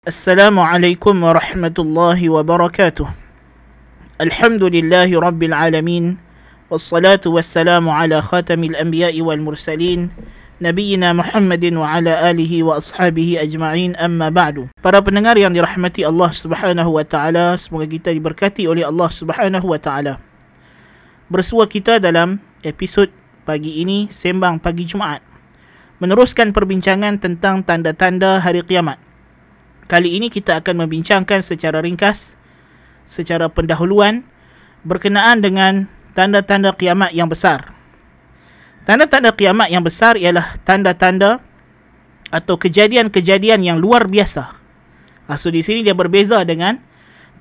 السلام عليكم ورحمة الله وبركاته الحمد لله رب العالمين والصلاة والسلام على خاتم الأنبياء والمرسلين نبينا محمد وعلى آله وأصحابه أجمعين أما بعد Para pendengar yang dirahmati Allah Subhanahu wa taala, semoga kita diberkati oleh Allah Subhanahu wa taala. Bersua kita dalam episod pagi ini sembang pagi Jumaat. Meneruskan perbincangan tentang tanda-tanda hari kiamat. Kali ini kita akan membincangkan secara ringkas secara pendahuluan berkenaan dengan tanda-tanda kiamat yang besar. Tanda-tanda kiamat yang besar ialah tanda-tanda atau kejadian-kejadian yang luar biasa. Ah, so di sini dia berbeza dengan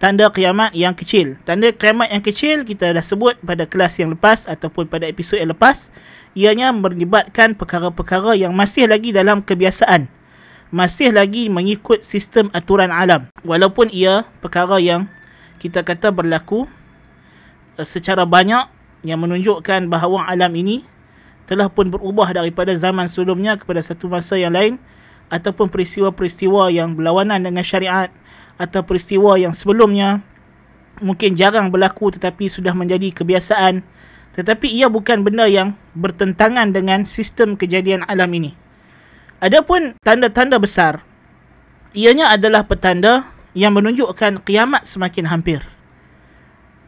tanda kiamat yang kecil. Tanda kiamat yang kecil kita dah sebut pada kelas yang lepas ataupun pada episod yang lepas. Ianya melibatkan perkara-perkara yang masih lagi dalam kebiasaan. Masih lagi mengikut sistem aturan alam. Walaupun ia perkara yang kita kata berlaku eh, secara banyak yang menunjukkan bahawa alam ini telah pun berubah daripada zaman sebelumnya kepada satu masa yang lain ataupun peristiwa-peristiwa yang berlawanan dengan syariat atau peristiwa yang sebelumnya mungkin jarang berlaku tetapi sudah menjadi kebiasaan tetapi ia bukan benda yang bertentangan dengan sistem kejadian alam ini. Adapun tanda-tanda besar ianya adalah petanda yang menunjukkan kiamat semakin hampir.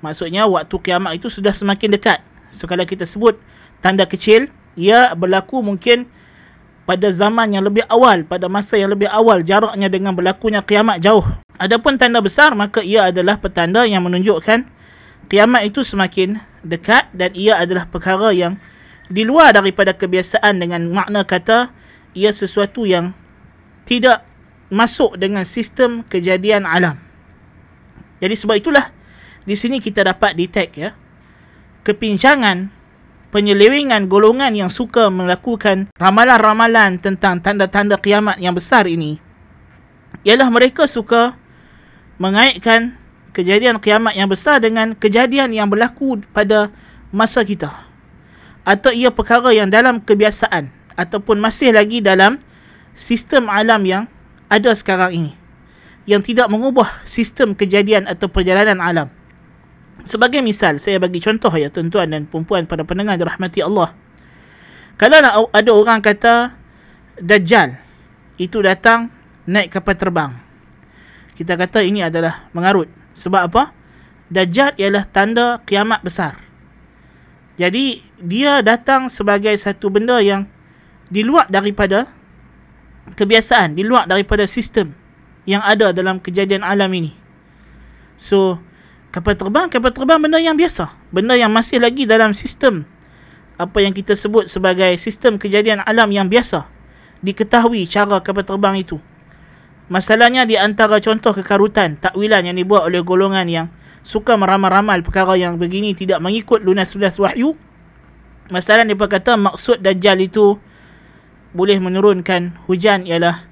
Maksudnya waktu kiamat itu sudah semakin dekat. So kalau kita sebut tanda kecil, ia berlaku mungkin pada zaman yang lebih awal, pada masa yang lebih awal jaraknya dengan berlakunya kiamat jauh. Adapun tanda besar, maka ia adalah petanda yang menunjukkan kiamat itu semakin dekat dan ia adalah perkara yang di luar daripada kebiasaan dengan makna kata ia sesuatu yang tidak masuk dengan sistem kejadian alam. Jadi sebab itulah di sini kita dapat detect ya kepincangan penyelewengan golongan yang suka melakukan ramalan-ramalan tentang tanda-tanda kiamat yang besar ini ialah mereka suka mengaitkan kejadian kiamat yang besar dengan kejadian yang berlaku pada masa kita atau ia perkara yang dalam kebiasaan ataupun masih lagi dalam sistem alam yang ada sekarang ini yang tidak mengubah sistem kejadian atau perjalanan alam Sebagai misal, saya bagi contoh ya tuan-tuan dan puan-puan pada pendengar dirahmati Allah. Kalau ada orang kata Dajjal itu datang naik kapal terbang. Kita kata ini adalah mengarut. Sebab apa? Dajjal ialah tanda kiamat besar. Jadi dia datang sebagai satu benda yang di luar daripada kebiasaan, di luar daripada sistem yang ada dalam kejadian alam ini. So, kapal terbang, kapal terbang benda yang biasa. Benda yang masih lagi dalam sistem apa yang kita sebut sebagai sistem kejadian alam yang biasa. Diketahui cara kapal terbang itu. Masalahnya di antara contoh kekarutan, takwilan yang dibuat oleh golongan yang suka meramal-ramal perkara yang begini tidak mengikut lunas-lunas wahyu. Masalah dia kata maksud Dajjal itu boleh menurunkan hujan ialah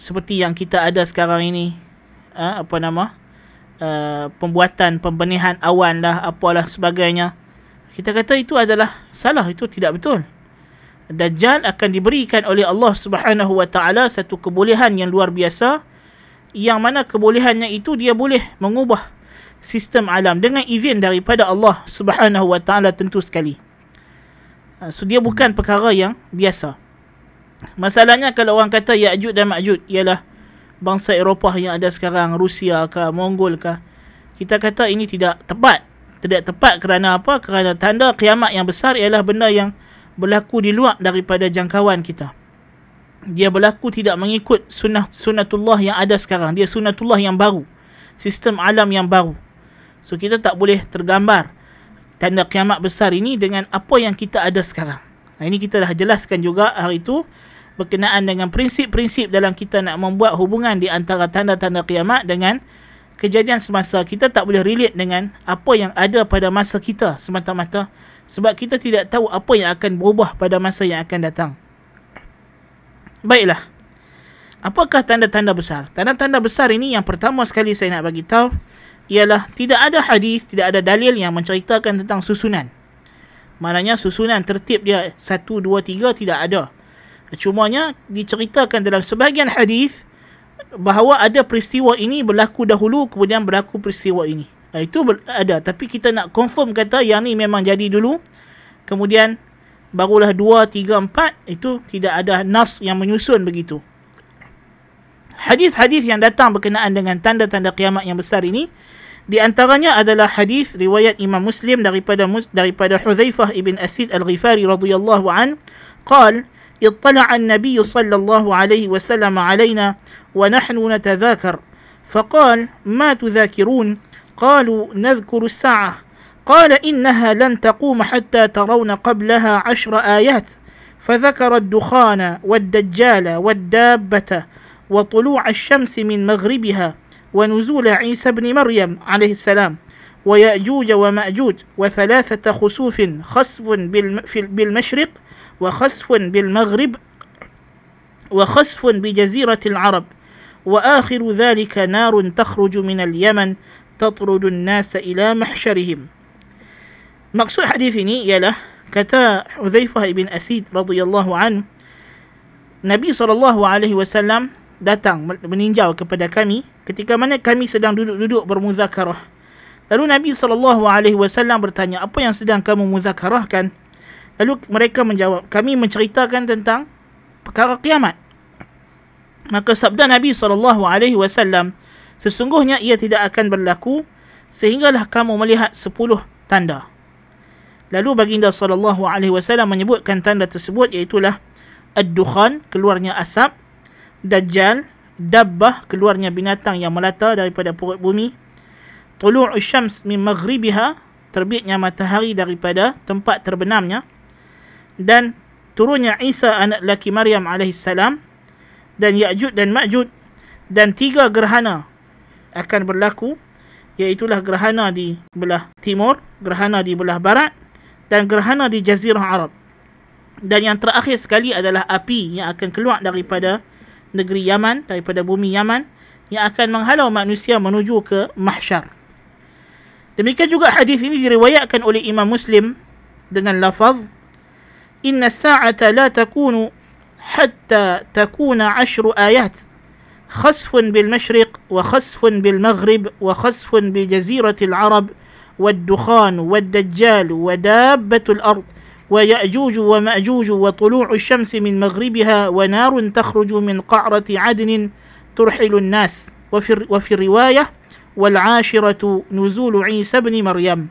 seperti yang kita ada sekarang ini. Ha, apa nama? Uh, pembuatan pembenihan awan lah apalah sebagainya kita kata itu adalah salah itu tidak betul dajjal akan diberikan oleh Allah Subhanahu wa taala satu kebolehan yang luar biasa yang mana kebolehannya itu dia boleh mengubah sistem alam dengan izin daripada Allah Subhanahu wa taala tentu sekali uh, so dia bukan perkara yang biasa masalahnya kalau orang kata Ya'juj dan Ma'juj ialah bangsa Eropah yang ada sekarang, Rusia ke, Mongol ke, kita kata ini tidak tepat. Tidak tepat kerana apa? Kerana tanda kiamat yang besar ialah benda yang berlaku di luar daripada jangkauan kita. Dia berlaku tidak mengikut sunnah sunnatullah yang ada sekarang. Dia sunnatullah yang baru. Sistem alam yang baru. So kita tak boleh tergambar tanda kiamat besar ini dengan apa yang kita ada sekarang. Nah, ini kita dah jelaskan juga hari itu berkenaan dengan prinsip-prinsip dalam kita nak membuat hubungan di antara tanda-tanda kiamat dengan kejadian semasa kita tak boleh relate dengan apa yang ada pada masa kita semata-mata sebab kita tidak tahu apa yang akan berubah pada masa yang akan datang. Baiklah. Apakah tanda-tanda besar? Tanda-tanda besar ini yang pertama sekali saya nak bagi tahu ialah tidak ada hadis, tidak ada dalil yang menceritakan tentang susunan. Maknanya susunan tertib dia 1 2 3 tidak ada cumanya diceritakan dalam sebahagian hadis bahawa ada peristiwa ini berlaku dahulu kemudian berlaku peristiwa ini. Ah, itu ada. Tapi kita nak confirm kata yang ni memang jadi dulu. Kemudian barulah 2 3 4 itu tidak ada nas yang menyusun begitu. Hadis-hadis yang datang berkenaan dengan tanda-tanda kiamat yang besar ini di antaranya adalah hadis riwayat Imam Muslim daripada daripada Huzaifah ibn Asid al-Ghifari radhiyallahu an. Qala اطلع النبي صلى الله عليه وسلم علينا ونحن نتذاكر. فقال ما تذاكرون؟ قالوا نذكر الساعة. قال إنها لن تقوم حتى ترون قبلها عشر آيات. فذكر الدخان والدجال والدابة وطلوع الشمس من مغربها ونزول عيسى بن مريم عليه السلام ويأجوج ومأجوج وثلاثة خسوف خسف بالمشرق وخسف بالمغرب وخسف بجزيرة العرب وآخر ذلك نار تخرج من اليمن تطرد الناس إلى محشرهم Maksud hadis ini ialah kata Huzaifah ibn Asid radhiyallahu an Nabi saw datang meninjau kepada kami ketika mana kami sedang duduk-duduk bermuzakarah. Lalu Nabi saw bertanya, "Apa yang sedang kamu muzakarahkan?" Lalu mereka menjawab, "Kami menceritakan tentang perkara kiamat." Maka sabda Nabi saw, "Sesungguhnya ia tidak akan berlaku sehinggalah kamu melihat sepuluh tanda." Lalu baginda wasallam menyebutkan tanda tersebut iaitu ad-dukhan keluarnya asap, dajjal, dabbah keluarnya binatang yang melata daripada perut bumi, tulu'u syams min maghribiha terbitnya matahari daripada tempat terbenamnya dan turunnya Isa anak laki Maryam alaihi salam dan Ya'juj dan Ma'juj dan tiga gerhana akan berlaku iaitulah gerhana di belah timur, gerhana di belah barat dan gerhana di Jazirah Arab. Dan yang terakhir sekali adalah api yang akan keluar daripada negeri Yaman, daripada bumi Yaman yang akan menghalau manusia menuju ke mahsyar. Demikian juga hadis ini diriwayatkan oleh Imam Muslim dengan lafaz Inna sa'ata la takunu hatta takuna ashru ayat خسف بالمشرق وخسف بالمغرب وخسف بجزيرة العرب والدخان والدجال ودابة الأرض ويأجوج ومأجوج وطلوع الشمس من مغربها ونار تخرج من قعرة عدن ترحل الناس. وفي, وفي الرواية والعاشرة نزول عيسى بن مريم.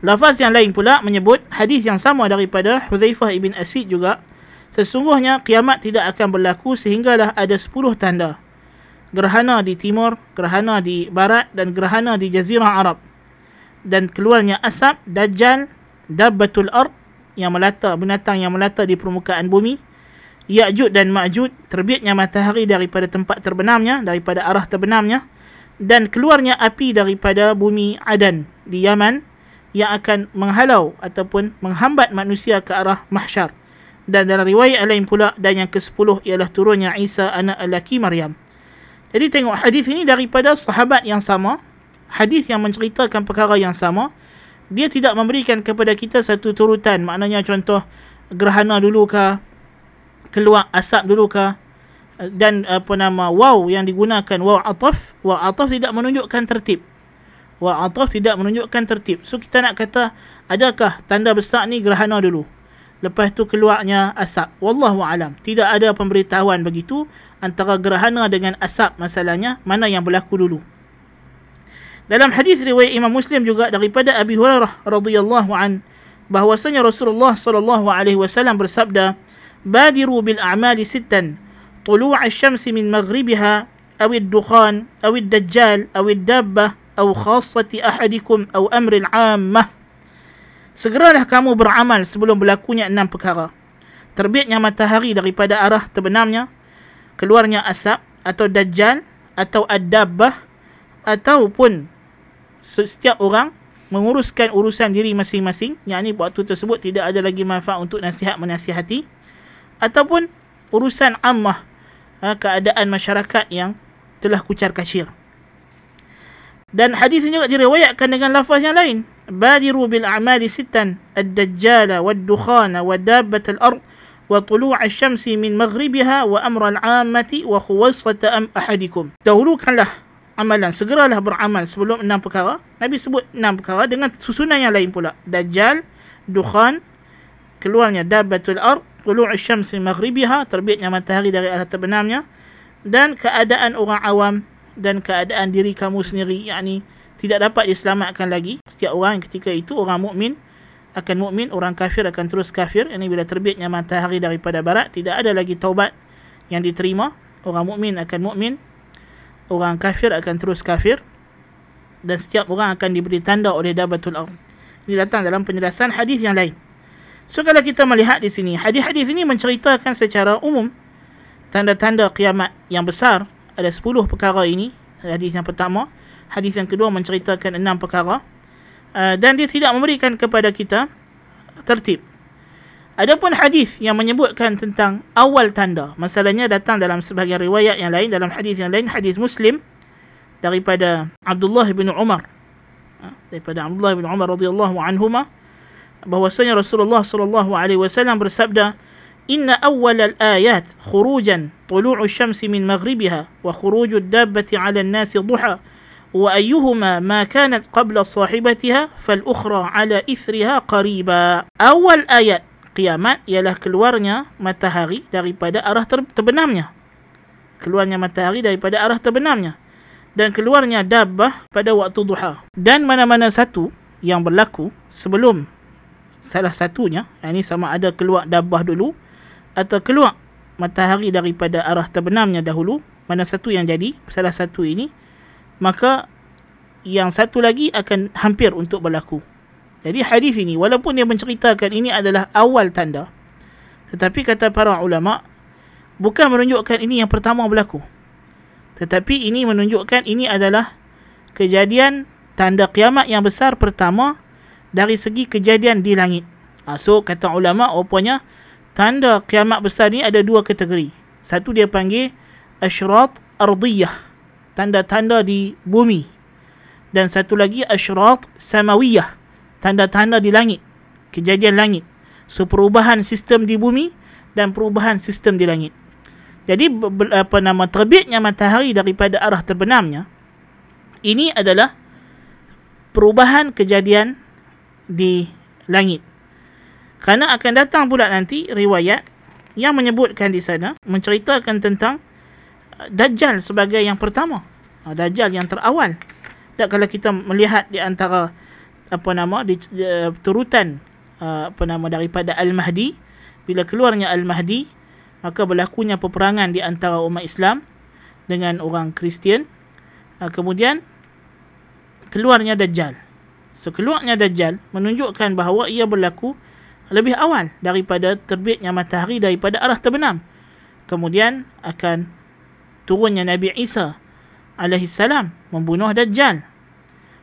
Lafaz yang lain pula menyebut hadis yang sama daripada Hudzaifah ibn Asid juga sesungguhnya kiamat tidak akan berlaku sehinggalah ada 10 tanda. Gerhana di timur, gerhana di barat dan gerhana di jazirah Arab. Dan keluarnya asap dajjal dabbatul ard yang melata binatang yang melata di permukaan bumi Ya'juj dan Ma'juj terbitnya matahari daripada tempat terbenamnya daripada arah terbenamnya dan keluarnya api daripada bumi Adan di Yaman yang akan menghalau ataupun menghambat manusia ke arah mahsyar. Dan dalam riwayat lain pula dan yang ke-10 ialah turunnya Isa anak lelaki Maryam. Jadi tengok hadis ini daripada sahabat yang sama hadis yang menceritakan perkara yang sama dia tidak memberikan kepada kita satu turutan. Maknanya contoh gerhana dulu ke keluar asap dulu ke dan apa nama waw yang digunakan waw ataf. Waw ataf tidak menunjukkan tertib waw ataf tidak menunjukkan tertib. So kita nak kata adakah tanda besar ni gerhana dulu? Lepas tu keluarnya asap. Wallahu alam. Tidak ada pemberitahuan begitu antara gerhana dengan asap masalahnya mana yang berlaku dulu. Dalam hadis riwayat Imam Muslim juga daripada Abi Hurairah radhiyallahu an bahwasanya Rasulullah sallallahu alaihi wasallam bersabda, "Badiru bil a'mali sittan, maghribiha aw ad-dukhan aw ad-dajjal aw ad-dabbah aw khassati ahadikum aw amri al-'ammah." Segeralah kamu beramal sebelum berlakunya enam perkara. Terbitnya matahari daripada arah terbenamnya, keluarnya asap atau dajjal atau ad-dabbah ataupun setiap orang menguruskan urusan diri masing-masing yang ini waktu tersebut tidak ada lagi manfaat untuk nasihat menasihati ataupun urusan ammah ha, keadaan masyarakat yang telah kucar kacir dan hadis ini juga diriwayatkan dengan lafaz yang lain. Badiru bil a'mali sittan ad-dajjal wa ad-dukhan wa dabbat al-ard wa tulu' asy-syamsi min maghribiha wa amra al-'ammati wa khuwasat am ahadikum. Dahulukanlah amalan segeralah beramal sebelum enam perkara. Nabi sebut enam perkara dengan susunan yang lain pula. Dajjal dukhan keluarnya dabbatul ard tulu' asy-syamsi maghribiha terbitnya matahari dari arah terbenamnya dan keadaan orang awam dan keadaan diri kamu sendiri. Yakni tidak dapat diselamatkan lagi. Setiap orang ketika itu orang mukmin akan mukmin orang kafir akan terus kafir. Ini bila terbitnya matahari daripada barat tidak ada lagi taubat yang diterima. Orang mukmin akan mukmin orang kafir akan terus kafir. Dan setiap orang akan diberi tanda oleh dabatul ard ini datang dalam penjelasan hadis yang lain. So kalau kita melihat di sini hadis-hadis ini menceritakan secara umum tanda-tanda kiamat yang besar ada 10 perkara ini hadis yang pertama. Hadis yang kedua menceritakan enam perkara. Uh, dan dia tidak memberikan kepada kita tertib. Adapun hadis yang menyebutkan tentang awal tanda, masalahnya datang dalam sebahagian riwayat yang lain, dalam hadis yang lain, hadis Muslim daripada Abdullah bin Umar. Ha, daripada Abdullah bin Umar radhiyallahu anhuma bahwasanya Rasulullah sallallahu alaihi wasallam bersabda, "Inna awwal al-ayat khurujan tulu'u syamsi min maghribiha wa khuruju ad-dabbati 'ala an-nasi duha." وأيهما ما كانت قبل صاحبتها فالأخرى على إثرها قريبا أول آيات kiamat ialah keluarnya matahari daripada arah ter- terbenamnya. Keluarnya matahari daripada arah terbenamnya. Dan keluarnya dabbah pada waktu duha. Dan mana-mana satu yang berlaku sebelum salah satunya, ini sama ada keluar dabbah dulu atau keluar matahari daripada arah terbenamnya dahulu, mana satu yang jadi, salah satu ini, maka yang satu lagi akan hampir untuk berlaku. Jadi hadis ini walaupun dia menceritakan ini adalah awal tanda tetapi kata para ulama bukan menunjukkan ini yang pertama berlaku. Tetapi ini menunjukkan ini adalah kejadian tanda kiamat yang besar pertama dari segi kejadian di langit. Ha, so kata ulama rupanya tanda kiamat besar ni ada dua kategori. Satu dia panggil asyrat ardiyah. Tanda-tanda di bumi. Dan satu lagi asyrat samawiyah tanda-tanda di langit, kejadian langit. So perubahan sistem di bumi dan perubahan sistem di langit. Jadi apa nama terbitnya matahari daripada arah terbenamnya ini adalah perubahan kejadian di langit. Kerana akan datang pula nanti riwayat yang menyebutkan di sana menceritakan tentang uh, Dajjal sebagai yang pertama. Uh, Dajjal yang terawal. Dan kalau kita melihat di antara apa nama di, uh, turutan uh, apa nama daripada Al-Mahdi bila keluarnya Al-Mahdi maka berlakunya peperangan di antara umat Islam dengan orang Kristian uh, kemudian keluarnya Dajjal so keluarnya Dajjal menunjukkan bahawa ia berlaku lebih awal daripada terbitnya matahari daripada arah terbenam kemudian akan turunnya Nabi Isa alaihi salam membunuh Dajjal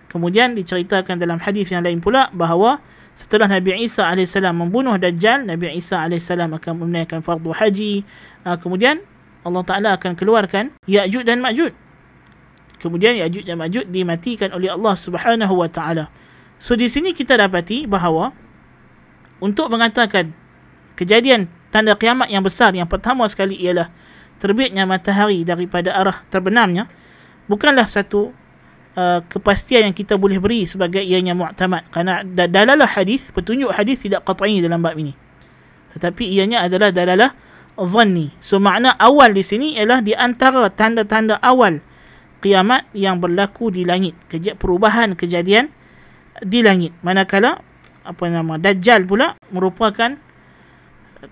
Kemudian diceritakan dalam hadis yang lain pula bahawa setelah Nabi Isa AS membunuh Dajjal, Nabi Isa AS akan menunaikan fardu haji. Ah, kemudian Allah Ta'ala akan keluarkan Ya'jud dan Ma'jud. Kemudian Ya'jud dan Ma'jud dimatikan oleh Allah Subhanahu Wa Ta'ala. So di sini kita dapati bahawa untuk mengatakan kejadian tanda kiamat yang besar yang pertama sekali ialah terbitnya matahari daripada arah terbenamnya bukanlah satu Uh, kepastian yang kita boleh beri sebagai ianya mu'tamad. Kerana dalalah hadis petunjuk hadis tidak qat'i dalam bab ini. Tetapi ianya adalah dalalah dhanni. So makna awal di sini ialah di antara tanda-tanda awal kiamat yang berlaku di langit. Kejadian perubahan kejadian di langit. Manakala apa nama dajjal pula merupakan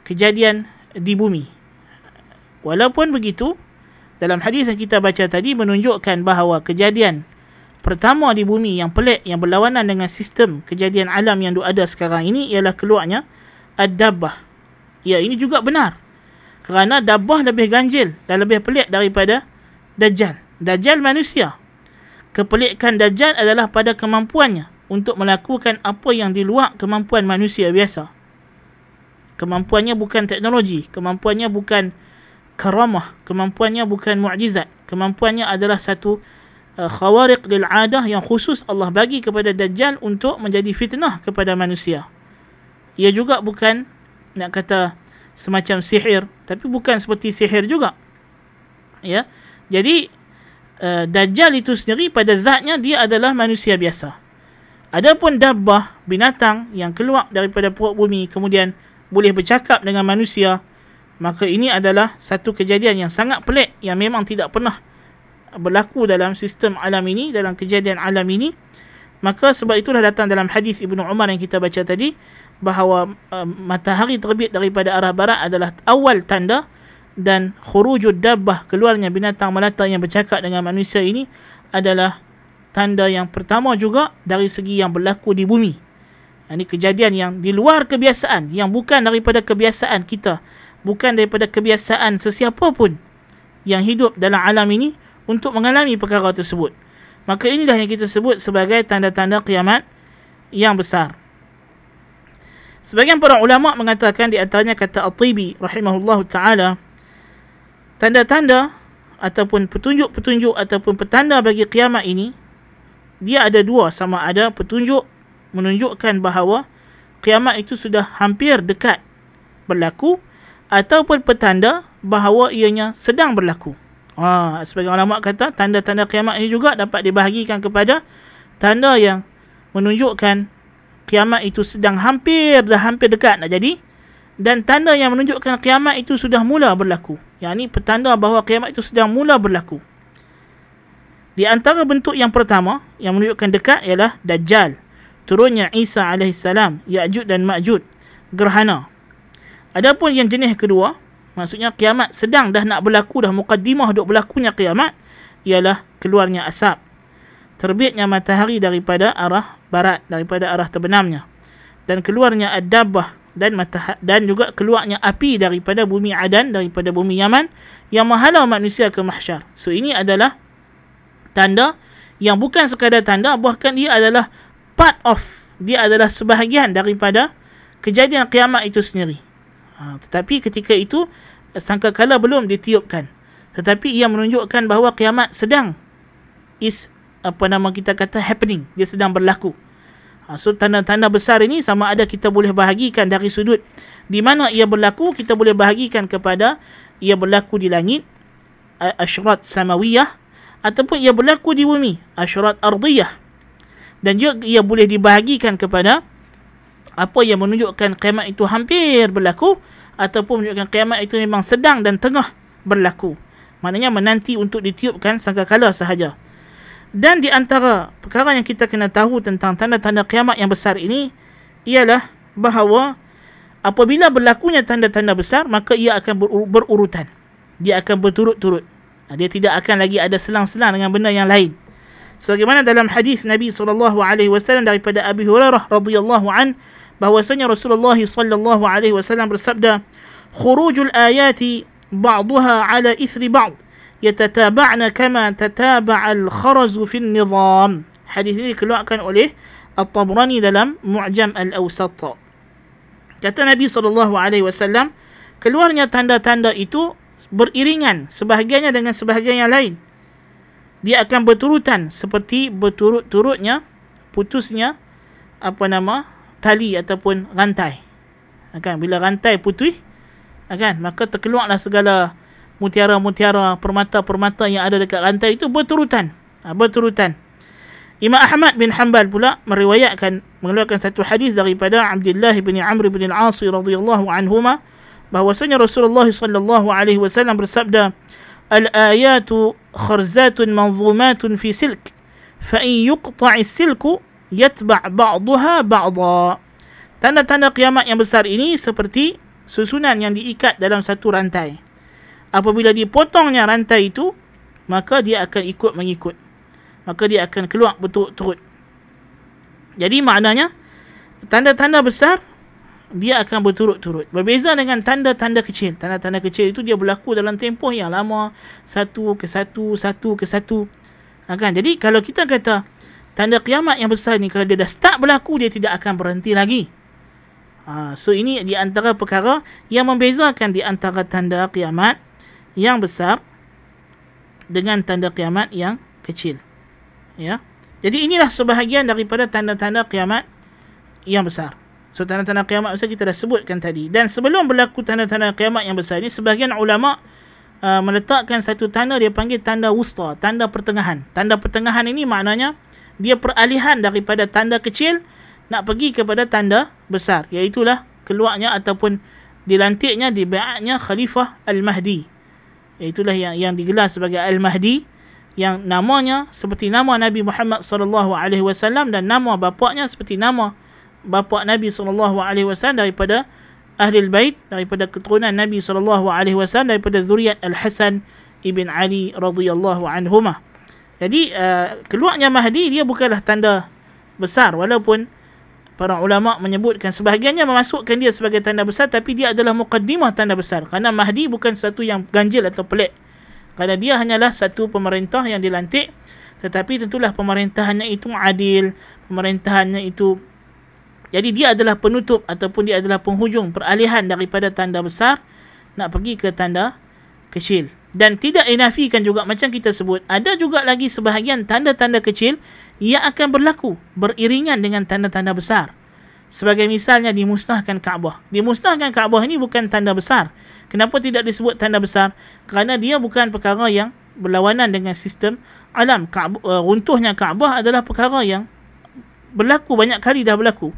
kejadian di bumi walaupun begitu dalam hadis yang kita baca tadi menunjukkan bahawa kejadian pertama di bumi yang pelik yang berlawanan dengan sistem kejadian alam yang ada sekarang ini ialah keluarnya ad-dabbah. Ya, ini juga benar. Kerana dabbah lebih ganjil dan lebih pelik daripada dajjal. Dajjal manusia. Kepelikan dajjal adalah pada kemampuannya untuk melakukan apa yang di luar kemampuan manusia biasa. Kemampuannya bukan teknologi, kemampuannya bukan karamah, kemampuannya bukan mukjizat. Kemampuannya adalah satu uh, khawariq lil adah yang khusus Allah bagi kepada Dajjal untuk menjadi fitnah kepada manusia. Ia juga bukan nak kata semacam sihir tapi bukan seperti sihir juga ya jadi uh, dajjal itu sendiri pada zatnya dia adalah manusia biasa adapun dabbah binatang yang keluar daripada perut bumi kemudian boleh bercakap dengan manusia maka ini adalah satu kejadian yang sangat pelik yang memang tidak pernah berlaku dalam sistem alam ini dalam kejadian alam ini. Maka sebab itulah datang dalam hadis Ibnu Umar yang kita baca tadi bahawa uh, matahari terbit daripada arah barat adalah awal tanda dan khurujud dabbah keluarnya binatang melata yang bercakap dengan manusia ini adalah tanda yang pertama juga dari segi yang berlaku di bumi. Ini kejadian yang di luar kebiasaan, yang bukan daripada kebiasaan kita, bukan daripada kebiasaan sesiapa pun yang hidup dalam alam ini untuk mengalami perkara tersebut. Maka inilah yang kita sebut sebagai tanda-tanda kiamat yang besar. Sebagian para ulama mengatakan di antaranya kata At-Tibi rahimahullahu taala tanda-tanda ataupun petunjuk-petunjuk ataupun petanda bagi kiamat ini dia ada dua sama ada petunjuk menunjukkan bahawa kiamat itu sudah hampir dekat berlaku ataupun petanda bahawa ianya sedang berlaku. Ha, sebagai ulama kata tanda-tanda kiamat ini juga dapat dibahagikan kepada tanda yang menunjukkan kiamat itu sedang hampir dah hampir dekat nak jadi dan tanda yang menunjukkan kiamat itu sudah mula berlaku. Yang ini petanda bahawa kiamat itu sedang mula berlaku. Di antara bentuk yang pertama yang menunjukkan dekat ialah Dajjal. Turunnya Isa AS, Ya'jud dan Ma'jud. Gerhana. Adapun yang jenis kedua, Maksudnya kiamat sedang dah nak berlaku dah mukaddimah duk berlakunya kiamat ialah keluarnya asap. Terbitnya matahari daripada arah barat daripada arah terbenamnya dan keluarnya adabah dan matah dan juga keluarnya api daripada bumi Adan daripada bumi Yaman yang menghalau manusia ke mahsyar. So ini adalah tanda yang bukan sekadar tanda bahkan dia adalah part of dia adalah sebahagian daripada kejadian kiamat itu sendiri. Ha, tetapi ketika itu sangka kala belum ditiupkan. Tetapi ia menunjukkan bahawa kiamat sedang is apa nama kita kata happening. Dia sedang berlaku. Ha, so tanda-tanda besar ini sama ada kita boleh bahagikan dari sudut di mana ia berlaku kita boleh bahagikan kepada ia berlaku di langit asyrat samawiyah ataupun ia berlaku di bumi asyrat ardiyah dan juga ia boleh dibahagikan kepada apa yang menunjukkan kiamat itu hampir berlaku ataupun menunjukkan kiamat itu memang sedang dan tengah berlaku. Maknanya menanti untuk ditiupkan sangkakala sahaja. Dan di antara perkara yang kita kena tahu tentang tanda-tanda kiamat yang besar ini ialah bahawa apabila berlakunya tanda-tanda besar maka ia akan berurutan. Dia akan berturut-turut. Dia tidak akan lagi ada selang-selang dengan benda yang lain. Sebagaimana dalam hadis Nabi SAW daripada Abi Hurairah radhiyallahu an bahwasanya Rasulullah sallallahu alaihi wasallam bersabda khurujul ayati ba'daha ala ithri ba'd yatataba'na kama tataba'al kharaz fi an-nizam hadis ini dikeluarkan oleh At-Tabrani dalam Mu'jam Al-Awsat kata Nabi sallallahu alaihi wasallam keluarnya tanda-tanda itu beriringan sebahagiannya dengan sebahagian yang lain dia akan berturutan seperti berturut-turutnya putusnya apa nama tali ataupun rantai. Kan bila rantai putih kan maka terkeluarlah segala mutiara-mutiara permata-permata yang ada dekat rantai itu berturutan. Ha, berturutan. Imam Ahmad bin Hanbal pula meriwayatkan mengeluarkan satu hadis daripada Abdullah bin Amr bin Al-As radhiyallahu anhuma bahwasanya Rasulullah sallallahu alaihi wasallam bersabda al-ayatu kharzatun manzumatun fi silk fa in yuqta'i silku yatba' ba'daha ba'dha. Tanda-tanda kiamat yang besar ini seperti susunan yang diikat dalam satu rantai. Apabila dipotongnya rantai itu, maka dia akan ikut mengikut. Maka dia akan keluar berturut-turut. Jadi maknanya tanda-tanda besar dia akan berturut-turut. Berbeza dengan tanda-tanda kecil. Tanda-tanda kecil itu dia berlaku dalam tempoh yang lama. Satu ke satu, satu ke satu. Ha, kan? Jadi kalau kita kata tanda kiamat yang besar ni kalau dia dah start berlaku dia tidak akan berhenti lagi. Ha, so ini di antara perkara yang membezakan di antara tanda kiamat yang besar dengan tanda kiamat yang kecil. Ya. Jadi inilah sebahagian daripada tanda-tanda kiamat yang besar. So tanda-tanda kiamat besar kita dah sebutkan tadi. Dan sebelum berlaku tanda-tanda kiamat yang besar ni, sebahagian ulama uh, meletakkan satu tanda dia panggil tanda wusta, tanda pertengahan. Tanda pertengahan ini maknanya dia peralihan daripada tanda kecil nak pergi kepada tanda besar. Iaitulah keluarnya ataupun dilantiknya, dibaatnya Khalifah Al-Mahdi. Iaitulah yang yang digelar sebagai Al-Mahdi yang namanya seperti nama Nabi Muhammad sallallahu alaihi wasallam dan nama bapaknya seperti nama bapa Nabi sallallahu alaihi wasallam daripada ahli bait daripada keturunan Nabi sallallahu alaihi wasallam daripada zuriat Al-Hasan ibn Ali radhiyallahu anhuma. Jadi uh, keluarnya Mahdi dia bukanlah tanda besar walaupun para ulama menyebutkan sebahagiannya memasukkan dia sebagai tanda besar tapi dia adalah mukaddimah tanda besar kerana Mahdi bukan sesuatu yang ganjil atau pelik. Kerana dia hanyalah satu pemerintah yang dilantik tetapi tentulah pemerintahannya itu adil, pemerintahannya itu jadi dia adalah penutup ataupun dia adalah penghujung peralihan daripada tanda besar nak pergi ke tanda kecil. Dan tidak dinafikan juga macam kita sebut, ada juga lagi sebahagian tanda-tanda kecil yang akan berlaku beriringan dengan tanda-tanda besar. Sebagai misalnya dimusnahkan Kaabah. Dimusnahkan Kaabah ini bukan tanda besar. Kenapa tidak disebut tanda besar? Kerana dia bukan perkara yang berlawanan dengan sistem alam. Kaabah, uh, runtuhnya Kaabah adalah perkara yang berlaku banyak kali dah berlaku.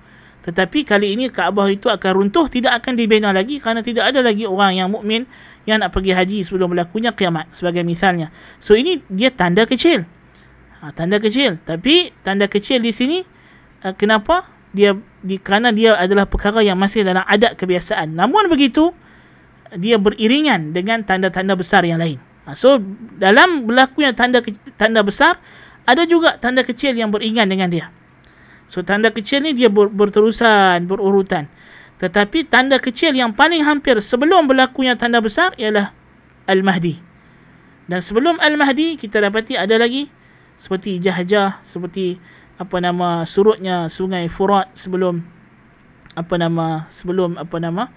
Tetapi kali ini Kaabah itu akan runtuh, tidak akan dibina lagi kerana tidak ada lagi orang yang mukmin yang nak pergi haji sebelum berlakunya kiamat sebagai misalnya. So ini dia tanda kecil. Ha, tanda kecil. Tapi tanda kecil di sini uh, kenapa? Dia di kerana dia adalah perkara yang masih dalam adat kebiasaan. Namun begitu dia beriringan dengan tanda-tanda besar yang lain. Ha, so dalam berlakunya tanda tanda besar ada juga tanda kecil yang beriringan dengan dia. So tanda kecil ni dia ber, berterusan, berurutan. Tetapi tanda kecil yang paling hampir sebelum berlakunya tanda besar ialah Al-Mahdi. Dan sebelum Al-Mahdi kita dapati ada lagi seperti Jahjah, seperti apa nama surutnya sungai Furat sebelum apa nama sebelum apa nama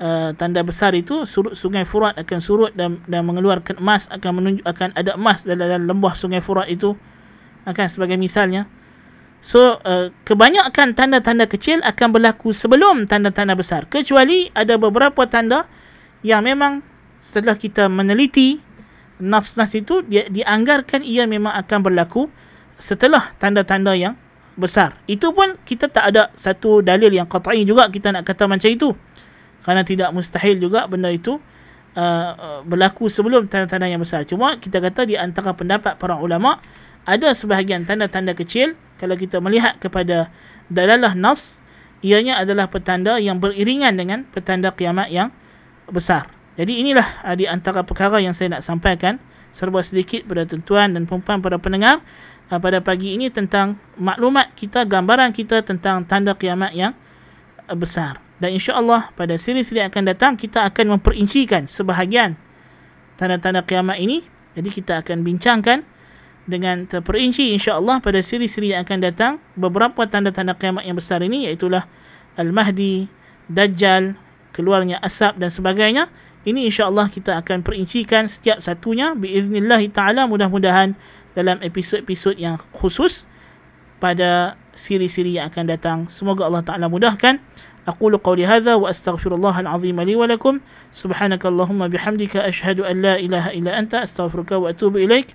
uh, tanda besar itu surut sungai Furat akan surut dan dan mengeluarkan emas akan menunjuk akan ada emas dalam, dalam lembah sungai Furat itu akan sebagai misalnya So, uh, kebanyakan tanda-tanda kecil akan berlaku sebelum tanda-tanda besar. Kecuali ada beberapa tanda yang memang setelah kita meneliti nas-nas itu, dia dianggarkan ia memang akan berlaku setelah tanda-tanda yang besar. Itu pun kita tak ada satu dalil yang qat'i juga kita nak kata macam itu. Kerana tidak mustahil juga benda itu uh, berlaku sebelum tanda-tanda yang besar. Cuma kita kata di antara pendapat para ulama' ada sebahagian tanda-tanda kecil kalau kita melihat kepada dalalah nas ianya adalah petanda yang beriringan dengan petanda kiamat yang besar. Jadi inilah uh, di antara perkara yang saya nak sampaikan serba sedikit pada tuan dan puan pada pendengar uh, pada pagi ini tentang maklumat kita, gambaran kita tentang tanda kiamat yang besar. Dan insya-Allah pada siri-siri akan datang kita akan memperincikan sebahagian tanda-tanda kiamat ini. Jadi kita akan bincangkan dengan terperinci insya-Allah pada siri-siri yang akan datang beberapa tanda-tanda kiamat yang besar ini iaitu Al-Mahdi, Dajjal, keluarnya asap dan sebagainya. Ini insya-Allah kita akan perincikan setiap satunya biiznillah taala mudah-mudahan dalam episod-episod yang khusus pada siri-siri yang akan datang. Semoga Allah Taala mudahkan. Qawli hadza wa astaghfirullah al-azim li wa lakum. Subhanakallahumma bihamdika ashhadu an la ilaha illa anta astaghfiruka wa atubu ilaik.